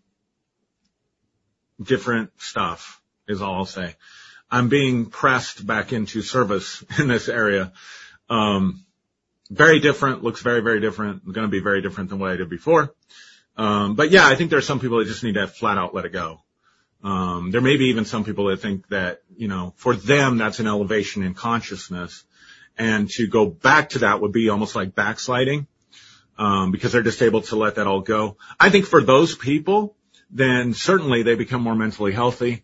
A: different stuff is all I'll say. I'm being pressed back into service in this area. Um, very different, looks very, very different, going to be very different than what I did before. Um, but yeah, I think there are some people that just need to flat out let it go. Um, there may be even some people that think that, you know, for them, that's an elevation in consciousness. And to go back to that would be almost like backsliding, um, because they're just able to let that all go. I think for those people, then certainly they become more mentally healthy,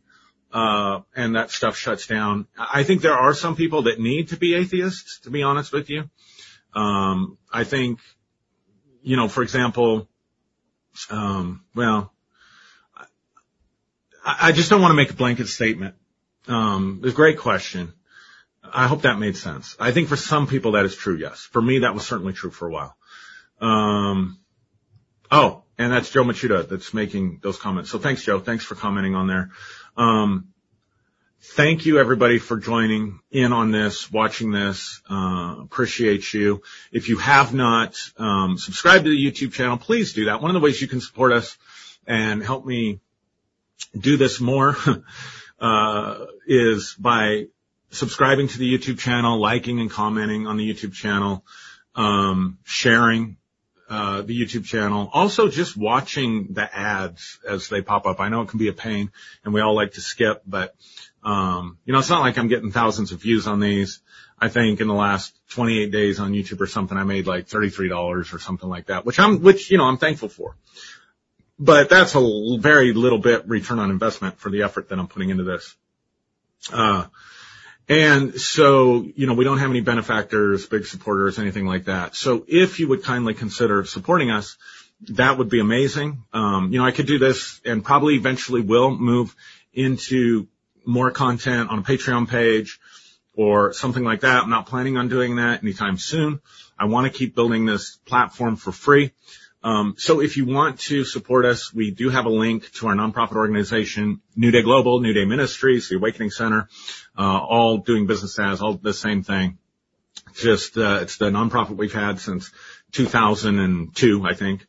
A: uh, and that stuff shuts down. I think there are some people that need to be atheists, to be honest with you. Um, I think, you know, for example, um, well, I just don't want to make a blanket statement. Um, it's a great question. I hope that made sense. I think for some people that is true, yes. For me, that was certainly true for a while. Um, oh, and that's Joe Machuda that's making those comments. So thanks, Joe. Thanks for commenting on there. Um, thank you everybody for joining in on this, watching this. Uh, appreciate you. If you have not, um, subscribed to the YouTube channel, please do that. One of the ways you can support us and help me do this more, uh, is by subscribing to the YouTube channel, liking and commenting on the YouTube channel, um, sharing, the YouTube channel. Also just watching the ads as they pop up. I know it can be a pain and we all like to skip, but, um, you know, it's not like I'm getting thousands of views on these. I think in the last 28 days on YouTube or something, I made like $33 or something like that, which I'm, which, you know, I'm thankful for but that's a very little bit return on investment for the effort that I'm putting into this. Uh, and so, you know, we don't have any benefactors, big supporters, anything like that. So if you would kindly consider supporting us, that would be amazing. Um, you know, I could do this and probably eventually will move into more content on a Patreon page or something like that. I'm not planning on doing that anytime soon. I want to keep building this platform for free. Um, so if you want to support us, we do have a link to our nonprofit organization, New Day Global, New Day Ministries, the Awakening Center, uh, all doing business as all the same thing. Just uh, it's the nonprofit we've had since 2002, I think.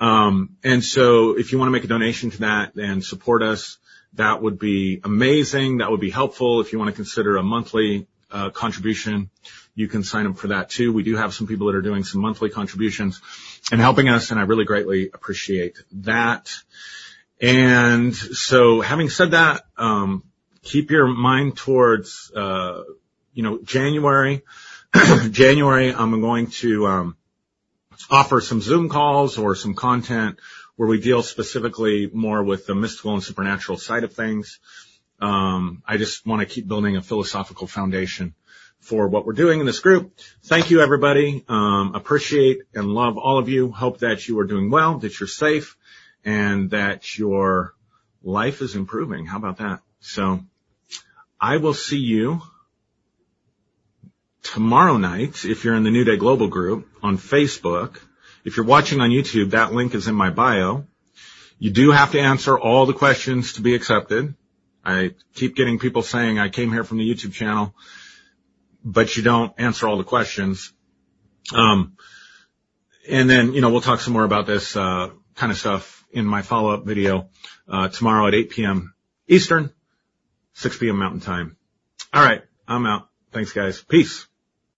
A: Um, and so if you want to make a donation to that and support us, that would be amazing. That would be helpful. If you want to consider a monthly uh, contribution, you can sign up for that too. We do have some people that are doing some monthly contributions and helping us, and I really greatly appreciate that. And so having said that, um, keep your mind towards, uh, you know, January. January, I'm going to um, offer some Zoom calls or some content where we deal specifically more with the mystical and supernatural side of things. Um, I just want to keep building a philosophical foundation for what we're doing in this group. Thank you, everybody. Um, appreciate and love all of you. Hope that you are doing well, that you're safe, and that your life is improving. How about that? So I will see you tomorrow night if you're in the New Day Global group on Facebook. If you're watching on YouTube, that link is in my bio. You do have to answer all the questions to be accepted. I keep getting people saying I came here from the YouTube channel, but you don't answer all the questions. Um, and then, you know, we'll talk some more about this, uh, kind of stuff in my follow-up video, uh, tomorrow at 8 p.m. Eastern, 6 p.m. Mountain Time. All right. I'm out. Thanks guys. Peace.